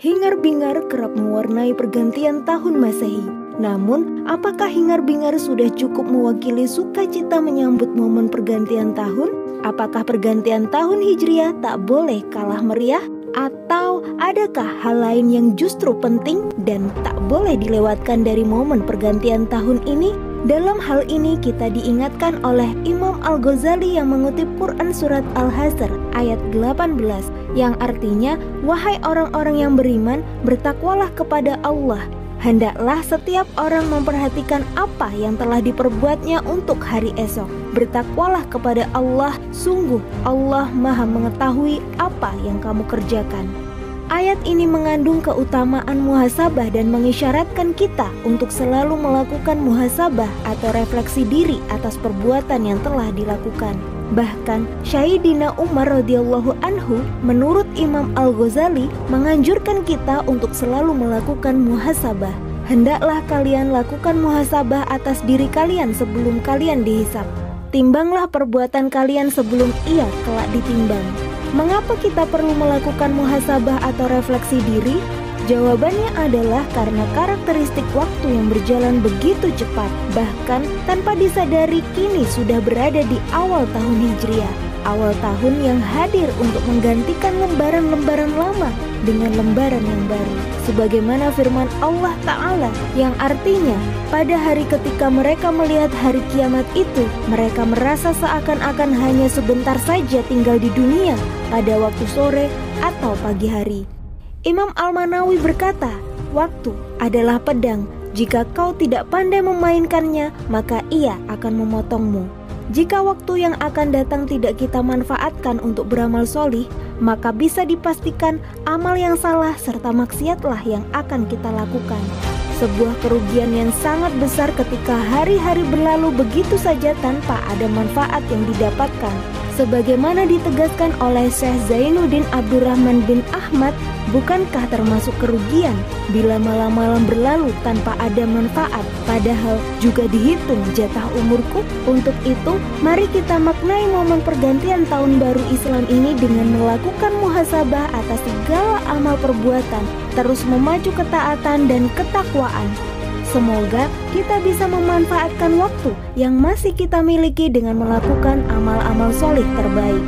Hingar-bingar kerap mewarnai pergantian tahun Masehi. Namun, apakah hingar-bingar sudah cukup mewakili sukacita menyambut momen pergantian tahun? Apakah pergantian tahun Hijriah tak boleh kalah meriah? Atau adakah hal lain yang justru penting dan tak boleh dilewatkan dari momen pergantian tahun ini? Dalam hal ini kita diingatkan oleh Imam Al-Ghazali yang mengutip Quran Surat Al-Hasr ayat 18 yang artinya, "Wahai orang-orang yang beriman, bertakwalah kepada Allah. Hendaklah setiap orang memperhatikan apa yang telah diperbuatnya untuk hari esok. Bertakwalah kepada Allah, sungguh Allah Maha Mengetahui apa yang kamu kerjakan." Ayat ini mengandung keutamaan muhasabah dan mengisyaratkan kita untuk selalu melakukan muhasabah atau refleksi diri atas perbuatan yang telah dilakukan. Bahkan Syahidina Umar radhiyallahu anhu menurut Imam Al-Ghazali menganjurkan kita untuk selalu melakukan muhasabah. Hendaklah kalian lakukan muhasabah atas diri kalian sebelum kalian dihisap. Timbanglah perbuatan kalian sebelum ia kelak ditimbang. Mengapa kita perlu melakukan muhasabah atau refleksi diri? Jawabannya adalah karena karakteristik waktu yang berjalan begitu cepat, bahkan tanpa disadari kini sudah berada di awal tahun Hijriah. Awal tahun yang hadir untuk menggantikan lembaran-lembaran lama dengan lembaran yang baru. Sebagaimana firman Allah Ta'ala yang artinya pada hari ketika mereka melihat hari kiamat itu, mereka merasa seakan-akan hanya sebentar saja tinggal di dunia pada waktu sore atau pagi hari. Imam Al-Manawi berkata, "Waktu adalah pedang. Jika kau tidak pandai memainkannya, maka ia akan memotongmu. Jika waktu yang akan datang tidak kita manfaatkan untuk beramal solih, maka bisa dipastikan amal yang salah serta maksiatlah yang akan kita lakukan." Sebuah kerugian yang sangat besar ketika hari-hari berlalu begitu saja tanpa ada manfaat yang didapatkan. Sebagaimana ditegaskan oleh Syekh Zainuddin Abdurrahman bin Ahmad Bukankah termasuk kerugian bila malam-malam berlalu tanpa ada manfaat, padahal juga dihitung jatah umurku? Untuk itu, mari kita maknai momen pergantian tahun baru Islam ini dengan melakukan muhasabah atas segala amal perbuatan, terus memacu ketaatan dan ketakwaan. Semoga kita bisa memanfaatkan waktu yang masih kita miliki dengan melakukan amal-amal solih terbaik.